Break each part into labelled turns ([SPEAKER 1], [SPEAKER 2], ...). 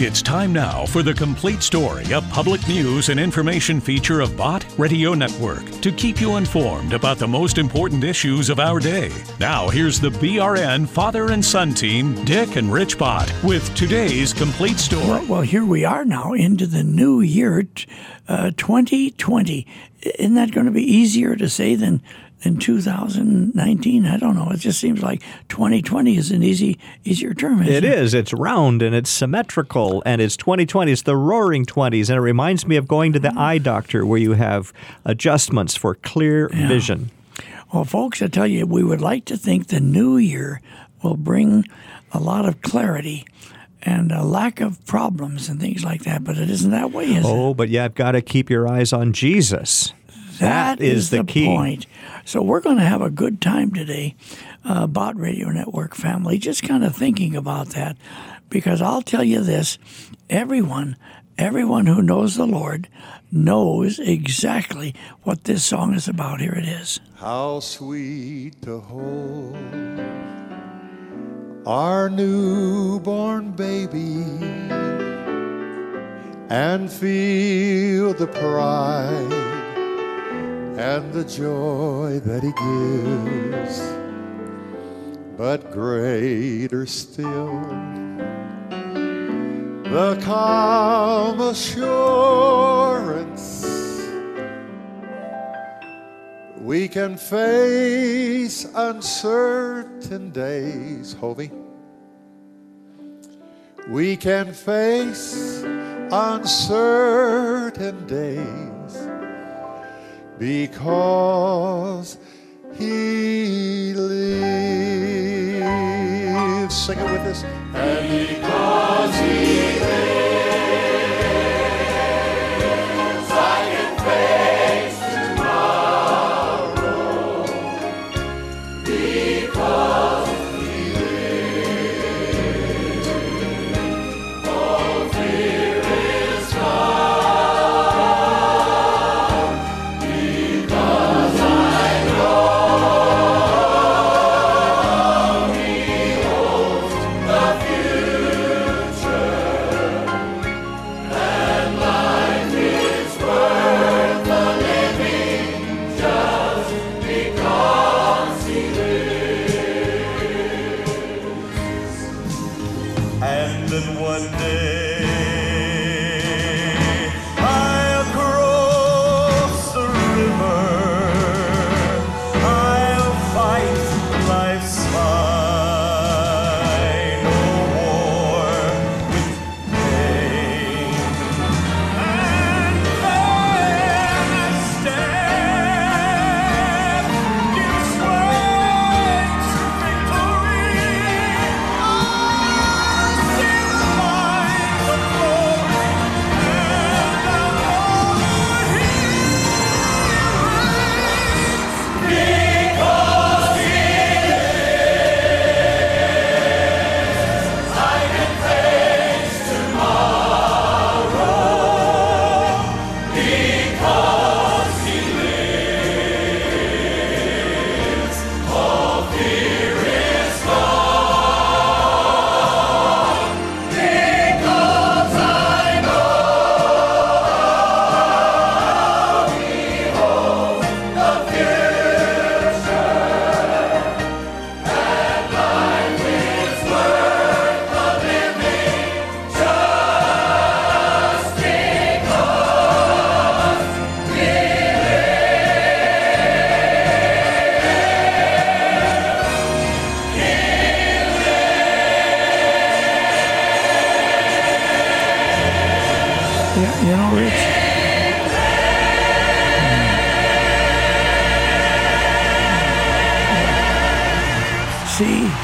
[SPEAKER 1] It's time now for the complete story, a public news and information feature of Bott Radio Network to keep you informed about the most important issues of our day. Now, here's the BRN father and son team, Dick and Rich Bott, with today's complete story.
[SPEAKER 2] Well, well here we are now into the new year, uh, 2020. Isn't that going to be easier to say than in 2019. I don't know. It just seems like 2020 is an easy, easier term.
[SPEAKER 3] It, it is. It's round and it's symmetrical, and it's 2020. It's the roaring 20s, and it reminds me of going to the eye doctor where you have adjustments for clear yeah. vision.
[SPEAKER 2] Well, folks, I tell you, we would like to think the new year will bring a lot of clarity and a lack of problems and things like that, but it isn't that way, is
[SPEAKER 3] oh,
[SPEAKER 2] it?
[SPEAKER 3] Oh, but you've got to keep your eyes on Jesus.
[SPEAKER 2] That
[SPEAKER 3] is,
[SPEAKER 2] is
[SPEAKER 3] the,
[SPEAKER 2] the
[SPEAKER 3] key.
[SPEAKER 2] point. So we're going to have a good time today, uh, Bott Radio Network family, just kind of thinking about that, because I'll tell you this: everyone, everyone who knows the Lord knows exactly what this song is about. Here it is.
[SPEAKER 4] How sweet to hold our newborn baby and feel the pride and the joy that he gives. But greater still, the calm assurance we can face uncertain days, Hovey. We can face uncertain days because he lives. Sing it with us.
[SPEAKER 5] And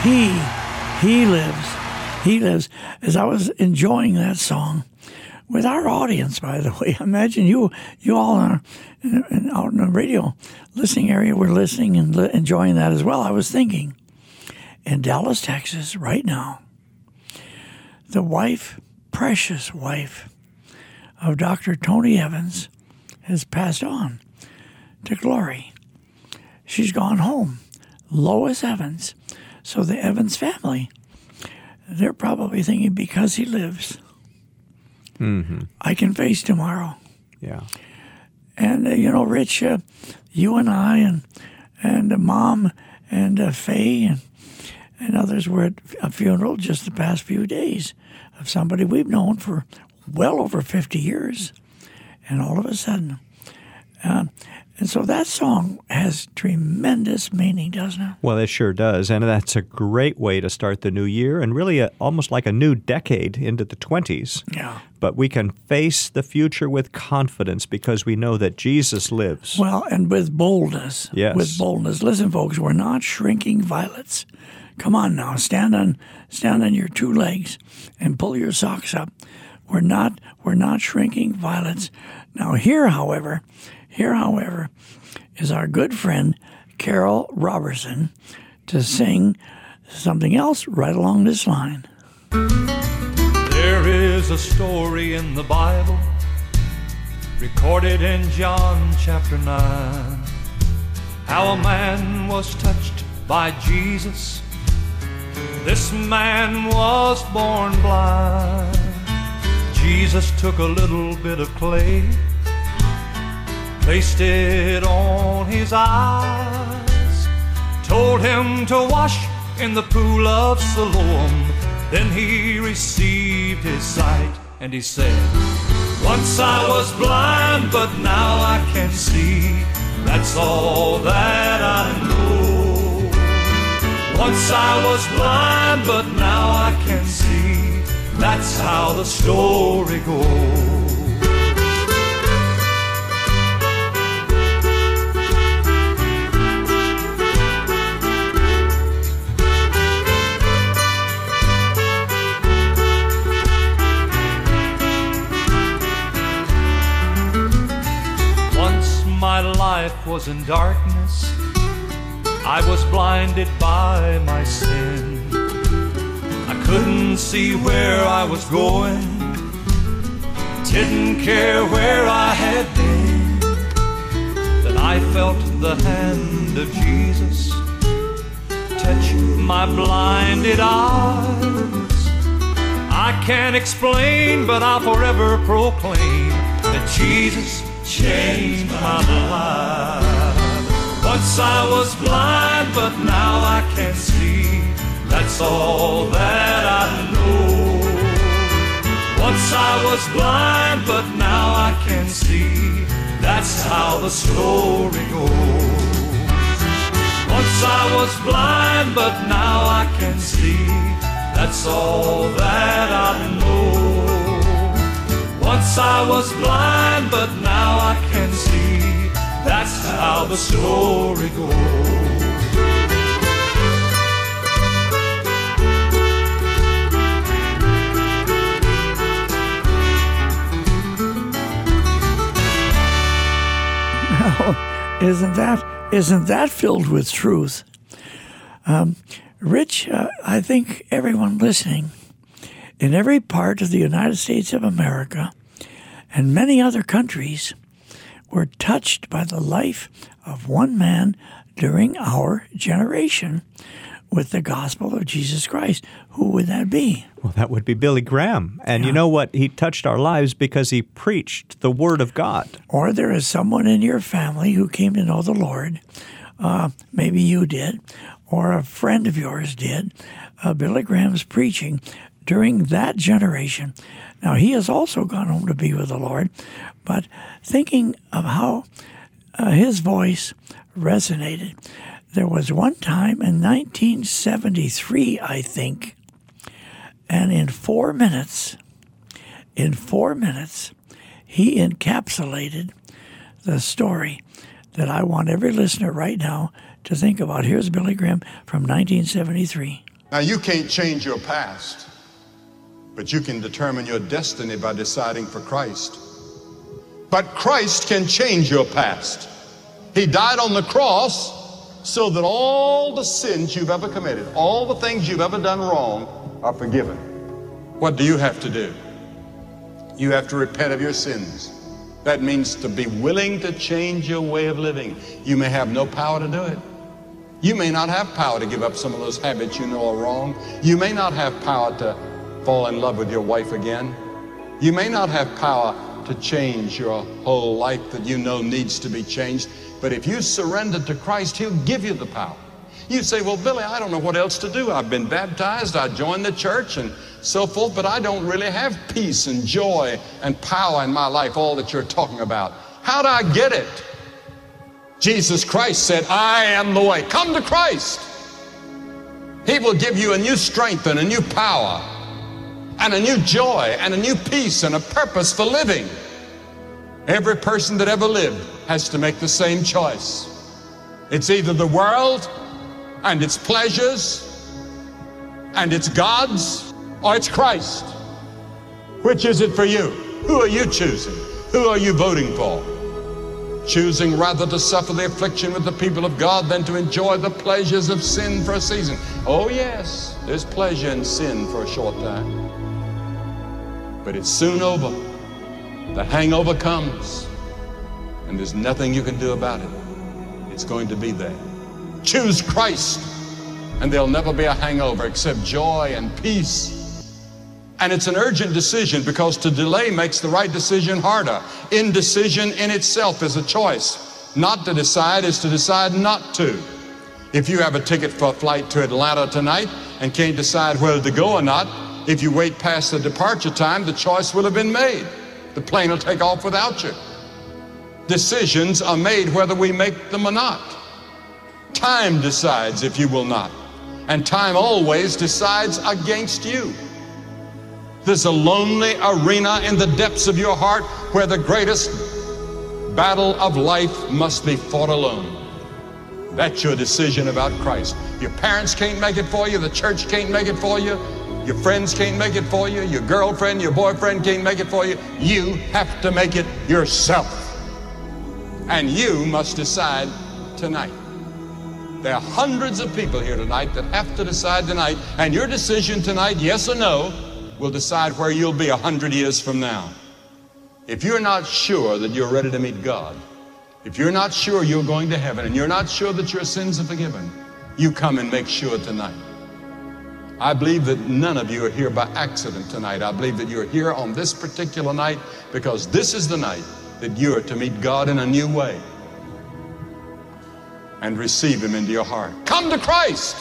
[SPEAKER 5] he he lives.
[SPEAKER 2] He lives. As I was enjoying that song with our audience, by the way, imagine you you all are out in the radio listening area were listening and li- enjoying that as well. I was thinking in Dallas, Texas, right now, the wife, precious wife of Dr. Tony Evans, has passed on to glory. She's gone home. Lois Evans. So the Evans family they're probably thinking because he lives, I can face tomorrow.
[SPEAKER 3] Yeah.
[SPEAKER 2] And uh, you know, Rich, uh, you and I and and uh, Mom and uh, Faye and and others were at a funeral just the past few days of somebody we've known for well over fifty years, and all of a sudden, uh, and so that song has tremendous meaning, doesn't it?
[SPEAKER 3] Well, it sure does. And that's a great way to start the new year and really a, almost like a new decade into the 20s.
[SPEAKER 2] Yeah.
[SPEAKER 3] But we can face the future with confidence because we know that Jesus lives.
[SPEAKER 2] Well, and with boldness.
[SPEAKER 3] Yes.
[SPEAKER 2] With boldness. Listen, folks, we're not shrinking violets. Come on now, stand on stand on your two legs and pull your socks up. We're not we're not shrinking violets. Now here, however, here, however, is our good friend Carroll Roberson to sing something else right along this line.
[SPEAKER 6] There is a story in the Bible recorded in John chapter 9 how a man was touched by Jesus. This man was born blind. Jesus took a little bit of clay, placed it on his eyes, told him to wash in the pool of Siloam. Then he received his sight and he said, Once I was blind, but now I can see. That's all that I know. Once I was blind, but now I can see. That's how the story goes. Once my life was in darkness. I was blinded by my sin. Couldn't see where I was going. Didn't care where I had been. Then I felt the hand of Jesus touch my blinded eyes. I can't explain, but I'll forever proclaim that Jesus changed my life. Once I was blind, but now I can see. That's all that I know. Once I was blind, but now I can see. That's how the story goes. Once I was blind, but now I can see. That's all that I know. Once I was blind, but now I can see. That's how the story goes.
[SPEAKER 2] Isn't that isn't that filled with truth? Um, Rich, uh, I think everyone listening in every part of the United States of America and many other countries were touched by the life of one man during our generation with the gospel of Jesus Christ. Who would that be?
[SPEAKER 3] Well, that would be Billy Graham. And you know what? He touched our lives because he preached the Word of God.
[SPEAKER 2] Or there is someone in your family who came to know the Lord. Uh, maybe you did, or a friend of yours did. Uh, Billy Graham's preaching during that generation. Now, he has also gone home to be with the Lord, but thinking of how uh, his voice resonated, there was one time in 1973, I think, and in four minutes, in four minutes, he encapsulated the story that I want every listener right now to think about. Here's Billy Graham from 1973.
[SPEAKER 7] Now, you can't change your past, but you can determine your destiny by deciding for Christ. But Christ can change your past. He died on the cross so that all the sins you've ever committed, all the things you've ever done wrong, are forgiven. What do you have to do? You have to repent of your sins. That means to be willing to change your way of living. You may have no power to do it. You may not have power to give up some of those habits you know are wrong. You may not have power to fall in love with your wife again. You may not have power to change your whole life that you know needs to be changed, but if you surrender to Christ, He'll give you the power. You say, Well, Billy, I don't know what else to do. I've been baptized, I joined the church, and so forth, but I don't really have peace and joy and power in my life, all that you're talking about. How do I get it? Jesus Christ said, I am the way. Come to Christ. He will give you a new strength and a new power and a new joy and a new peace and a purpose for living. Every person that ever lived has to make the same choice. It's either the world and its pleasures and its gods or it's Christ. Which is it for you? Who are you choosing? Who are you voting for? Choosing rather to suffer the affliction with the people of God than to enjoy the pleasures of sin for a season. Oh, yes, there's pleasure in sin for a short time. But it's soon over. The hangover comes, and there's nothing you can do about it. It's going to be there. Choose Christ, and there'll never be a hangover except joy and peace. And it's an urgent decision because to delay makes the right decision harder. Indecision in itself is a choice. Not to decide is to decide not to. If you have a ticket for a flight to Atlanta tonight and can't decide whether to go or not, if you wait past the departure time, the choice will have been made. The plane will take off without you. Decisions are made whether we make them or not. Time decides if you will not. And time always decides against you. There's a lonely arena in the depths of your heart where the greatest battle of life must be fought alone. That's your decision about Christ. Your parents can't make it for you, the church can't make it for you, your friends can't make it for you, your girlfriend, your boyfriend can't make it for you. You have to make it yourself. And you must decide tonight. There are hundreds of people here tonight that have to decide tonight, and your decision tonight, yes or no, will decide where you'll be a hundred years from now. If you're not sure that you're ready to meet God, if you're not sure you're going to heaven, and you're not sure that your sins are forgiven, you come and make sure tonight. I believe that none of you are here by accident tonight. I believe that you're here on this particular night because this is the night that you're to meet God in a new way and receive Him into your heart. Come to Christ.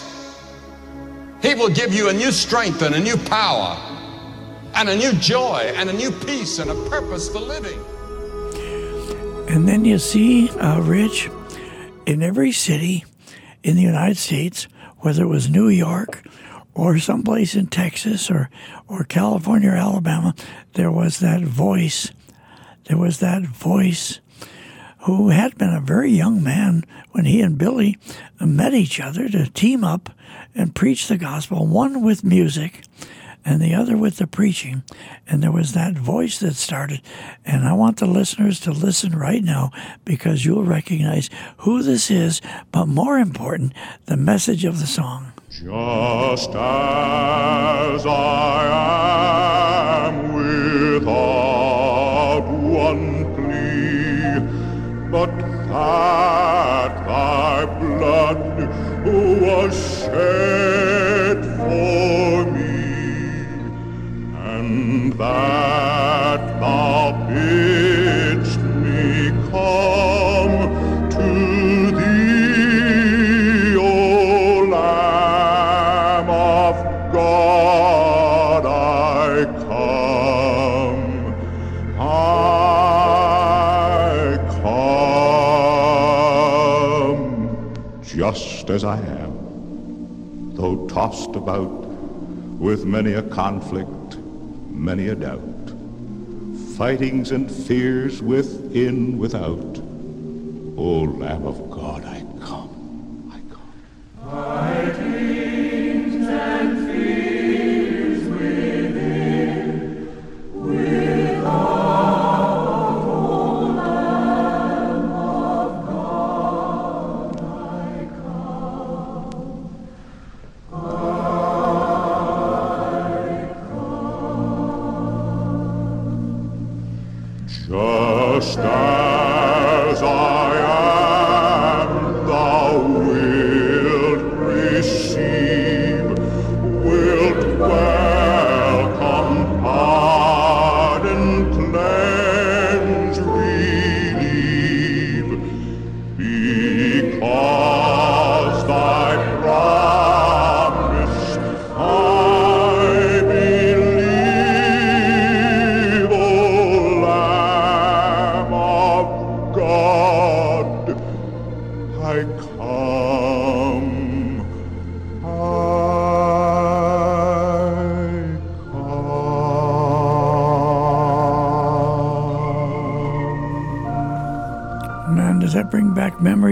[SPEAKER 7] He will give you a new strength and a new power and a new joy and a new peace and a purpose for living.
[SPEAKER 2] And then you see, uh, Rich, in every city in the United States, whether it was New York or someplace in Texas or, or California or Alabama, there was that voice. There was that voice who had been a very young man when he and Billy met each other to team up and preach the gospel, one with music and the other with the preaching. And there was that voice that started. And I want the listeners to listen right now because you'll recognize who this is, but more important, the message of the song.
[SPEAKER 8] Just as I am without one plea, but that thy blood was shed as I am, though tossed about with many a conflict, many a doubt, fightings and fears within, without. O Lamb of God, I come, I come. Just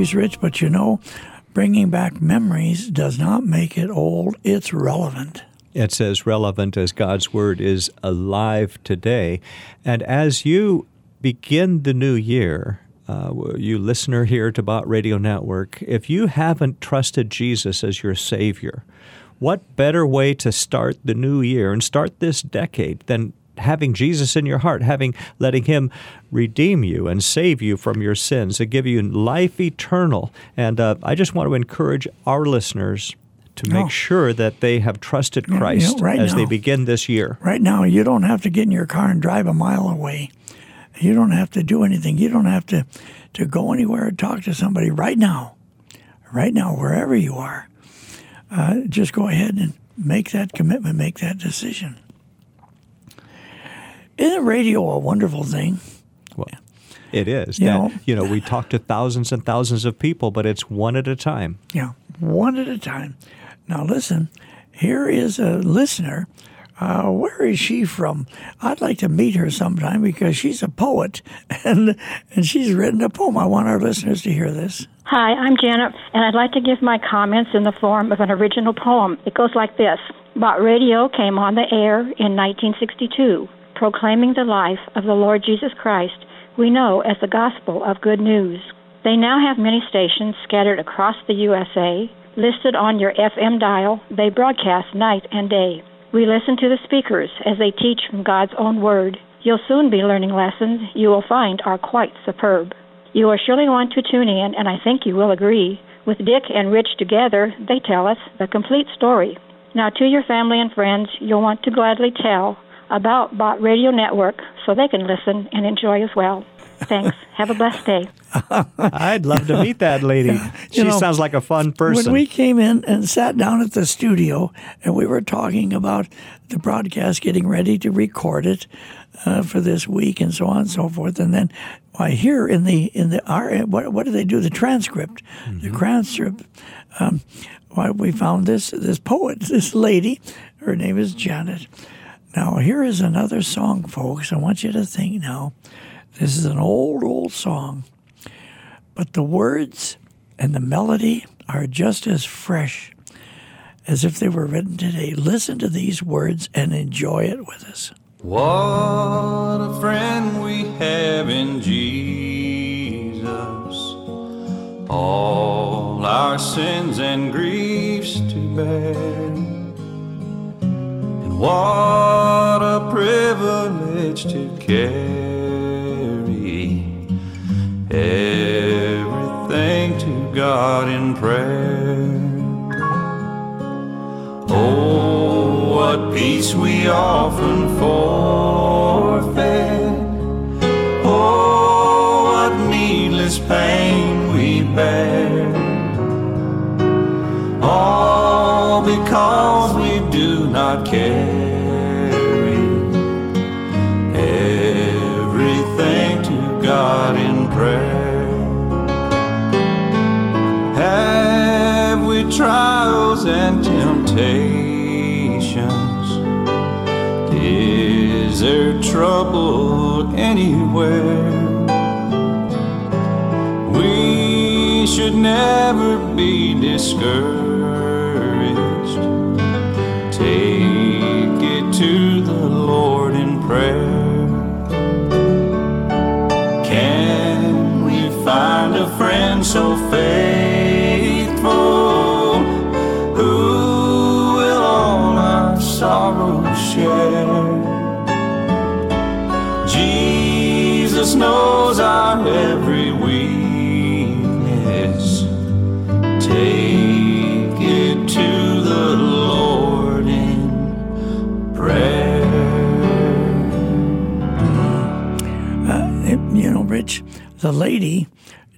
[SPEAKER 2] memories, Rich? But you know, bringing back memories does not make it old. It's relevant.
[SPEAKER 3] It's as relevant as God's Word is alive today. And as you begin the new year, uh, you listener here to Bott Radio Network, if you haven't trusted Jesus as your Savior, what better way to start the new year and start this decade than having Jesus in your heart, having letting Him redeem you and save you from your sins and give you life eternal. And uh, I just want to encourage our listeners to make
[SPEAKER 2] Oh.
[SPEAKER 3] sure that they have trusted
[SPEAKER 2] you know,
[SPEAKER 3] Christ
[SPEAKER 2] right
[SPEAKER 3] as they begin this year.
[SPEAKER 2] Right now, you don't have to get in your car and drive a mile away. You don't have to do anything. You don't have to, to go anywhere and talk to somebody right now. Right now, wherever you are, uh, just go ahead and make that commitment, make that decision. Isn't radio a wonderful thing?
[SPEAKER 3] Well, it is.
[SPEAKER 2] You
[SPEAKER 3] that,
[SPEAKER 2] know-
[SPEAKER 3] you know, we talk to thousands and thousands of people, but it's one at a time.
[SPEAKER 2] Yeah, one at a time. Now, listen, here is a listener. Uh, where is she from? I'd like to meet her sometime because she's a poet and and she's written a poem. I want our listeners to hear this.
[SPEAKER 9] Hi, I'm Janet, and I'd like to give my comments in the form of an original poem. It goes like this Bott Radio came on the air in 1962, proclaiming the life of the Lord Jesus Christ we know as the gospel of good news. They now have many stations scattered across the USA. Listed on your FM dial, they broadcast night and day. We listen to the speakers as they teach from God's own word. You'll soon be learning lessons you will find are quite superb. You will surely want to tune in, and I think you will agree. With Dick and Rich together, they tell us the complete story. Now, to your family and friends, you'll want to gladly tell about Bott Radio Network so they can listen and enjoy as well. Thanks. Have a blessed day.
[SPEAKER 3] I'd love to meet that lady. she
[SPEAKER 2] know,
[SPEAKER 3] sounds like a fun person.
[SPEAKER 2] When we came in and sat down at the studio and we were talking about the broadcast, getting ready to record it uh, for this week and so on and so forth, and then why here in the in the our what what do they do the transcript the transcript um, why we found this this poet this lady her name is Janet. Now here is another song, folks. I want you to think now. This is an old old song but the words and the melody are just as fresh as if they were written today. Listen to these words and enjoy it with us.
[SPEAKER 5] What a friend we have in Jesus. All our sins and griefs to bear. What a privilege to carry everything to God in prayer. Oh, what peace we often forfeit. Oh, what needless pain we bear. All because we do not carry trials and temptations? Is there trouble anywhere? We should never be discouraged. Take it to the Lord in prayer. The
[SPEAKER 2] lady,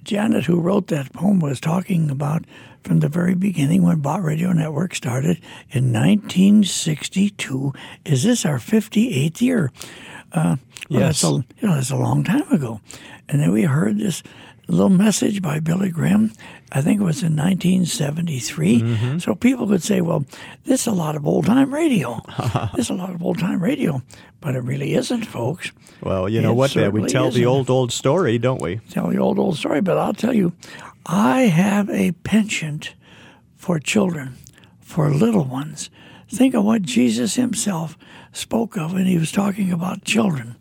[SPEAKER 2] Janet, who wrote that poem, was talking about from the very beginning when Bott Radio Network started in 1962. Is this our 58th year? Uh, well,
[SPEAKER 3] Yes.
[SPEAKER 2] That's a, you know, that's a long time ago. And then we heard this little message by Billy Graham. I think it was in 1973.
[SPEAKER 3] Mm-hmm.
[SPEAKER 2] So people could say, well, this is a lot of old time radio. this is a lot of old time radio. But it really isn't, folks.
[SPEAKER 3] Well, you know
[SPEAKER 2] It
[SPEAKER 3] what? We tell the
[SPEAKER 2] isn't.
[SPEAKER 3] old, old story, don't we?
[SPEAKER 2] Tell the old, old story. But I'll tell you, I have a penchant for children, for little ones. Think of what Jesus himself spoke of when he was talking about children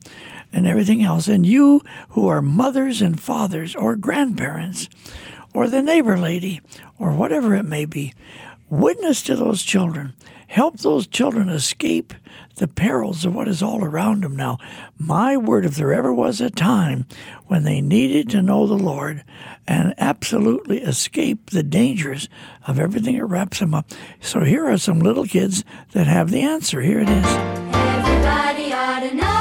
[SPEAKER 2] and everything else. And you who are mothers and fathers or grandparents or the neighbor lady or whatever it may be, witness to those children. Help those children escape the perils of what is all around them now. My word, if there ever was a time when they needed to know the Lord and absolutely escape the dangers of everything that wraps them up. So here are some little kids that have the answer. Here it is.
[SPEAKER 10] Everybody ought to know.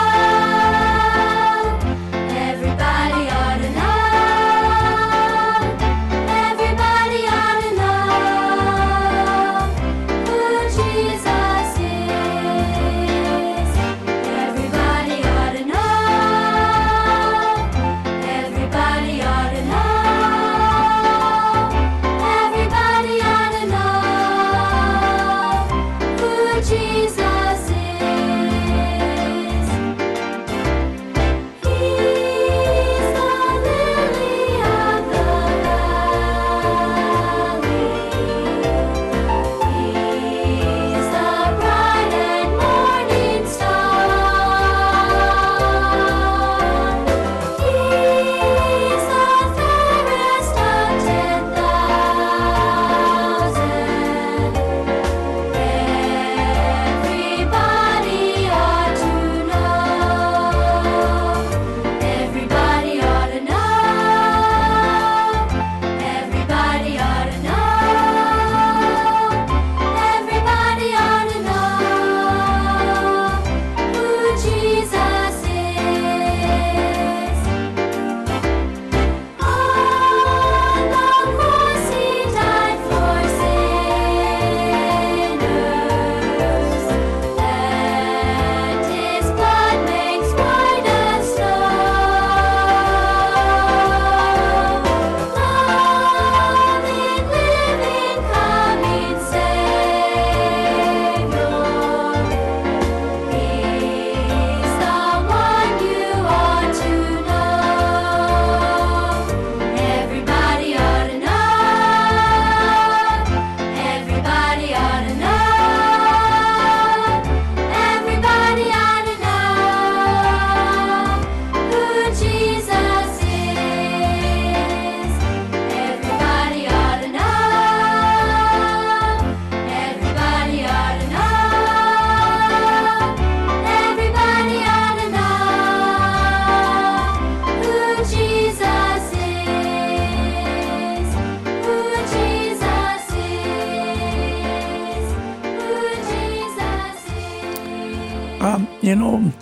[SPEAKER 2] Um, you know,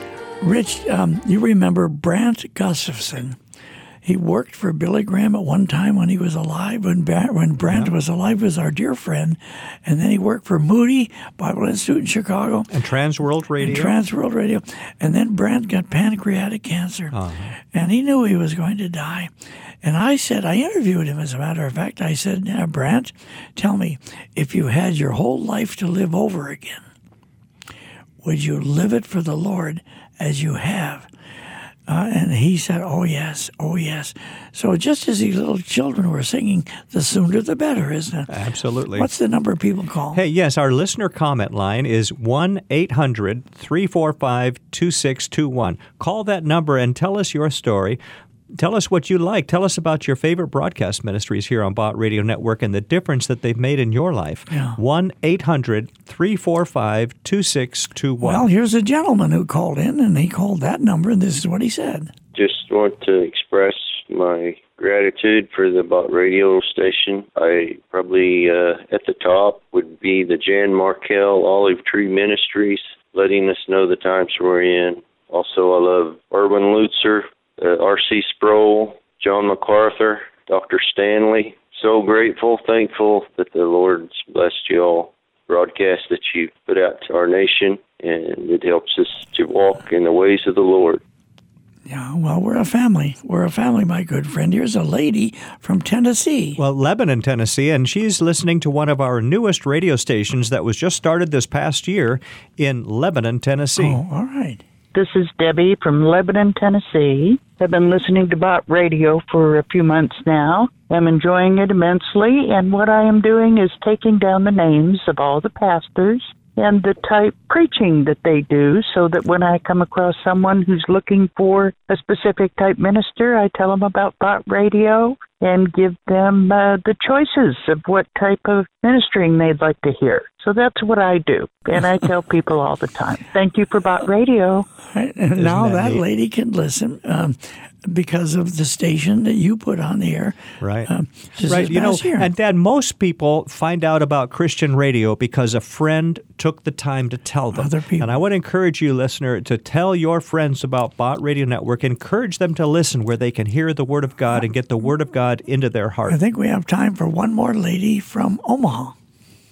[SPEAKER 2] Rich, um, you remember Brant Gustafson. He worked for Billy Graham at one time when he was alive, when, Brant, when Brant was alive, was our dear friend. And then he worked for Moody Bible Institute in Chicago.
[SPEAKER 3] And Trans World Radio.
[SPEAKER 2] And Trans World Radio. And then Brant got pancreatic cancer. And he knew he was going to die. And I said, I interviewed him, as a matter of fact. I said, Brant, tell me, if you had your whole life to live over again, would you live it for the Lord as you have? Uh, and he said, Oh, yes, oh, yes. So just as these little children were singing, the sooner the better, isn't it?
[SPEAKER 3] Absolutely.
[SPEAKER 2] What's the number of people call?
[SPEAKER 3] Hey, yes, our listener comment line is 1 800 345 2621. Call that number and tell us your story. Tell us what you like. Tell us about your favorite broadcast ministries here on Bott Radio Network and the difference that they've made in your life. 1 800 345 2621.
[SPEAKER 2] Well, here's a gentleman who called in, and he called that number, and this is what he said.
[SPEAKER 11] just want to express my gratitude for the Bott radio station. I probably uh, at the top would be the Jan Markell Olive Tree Ministries, letting us know the times we're in. Also, I love Erwin Lutzer, uh, R.C. Sproul, John MacArthur, Dr. Stanley. So grateful, thankful that the Lord's blessed you all. Broadcast that you put out to our nation, and it helps us to walk in the ways of the Lord.
[SPEAKER 2] Yeah, well, we're a family. We're a family, my good friend. Here's a lady from Tennessee.
[SPEAKER 3] Well, Lebanon, Tennessee, and she's listening to one of our newest radio stations that was just started this past year in Lebanon, Tennessee.
[SPEAKER 2] Oh, all right.
[SPEAKER 12] This is Debbie from Lebanon, Tennessee. I've been listening to Bott Radio for a few months now. I'm enjoying it immensely, and what I am doing is taking down the names of all the pastors and the type preaching that they do so that when I come across someone who's looking for a specific type minister, I tell them about Bott Radio and give them uh, the choices of what type of ministering they'd like to hear. So that's what I do, and I tell people all the time. Thank you for Bott Radio.
[SPEAKER 2] Right, and now
[SPEAKER 3] that
[SPEAKER 2] that, lady can listen um, because of the station that you put on the air.
[SPEAKER 3] Right.
[SPEAKER 2] Um,
[SPEAKER 3] right. You know,
[SPEAKER 2] past year.
[SPEAKER 3] and Dad, most people find out about Christian radio because a friend took the time to tell them.
[SPEAKER 2] Other people.
[SPEAKER 3] And I would encourage you, listener, to tell your friends about Bott Radio Network. Encourage them to listen where they can hear the Word of God and get the Word of God into their heart.
[SPEAKER 2] I think we have time for one more lady from Omaha.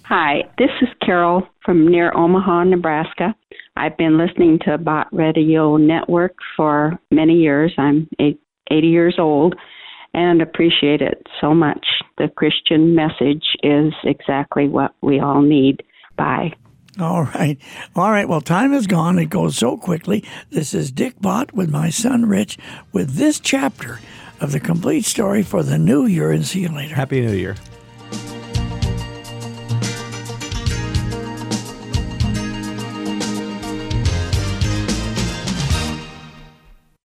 [SPEAKER 13] Hi, this is Carol from near Omaha, Nebraska. I've been listening to Bott Radio Network for many years. I'm 80 years old and appreciate it so much. The Christian message is exactly what we all need. Bye.
[SPEAKER 2] All right. All right. Well, time is gone. It goes so quickly. This is Dick Bott with my son Rich with this chapter of the complete story for the new year, and see you later.
[SPEAKER 3] Happy New Year.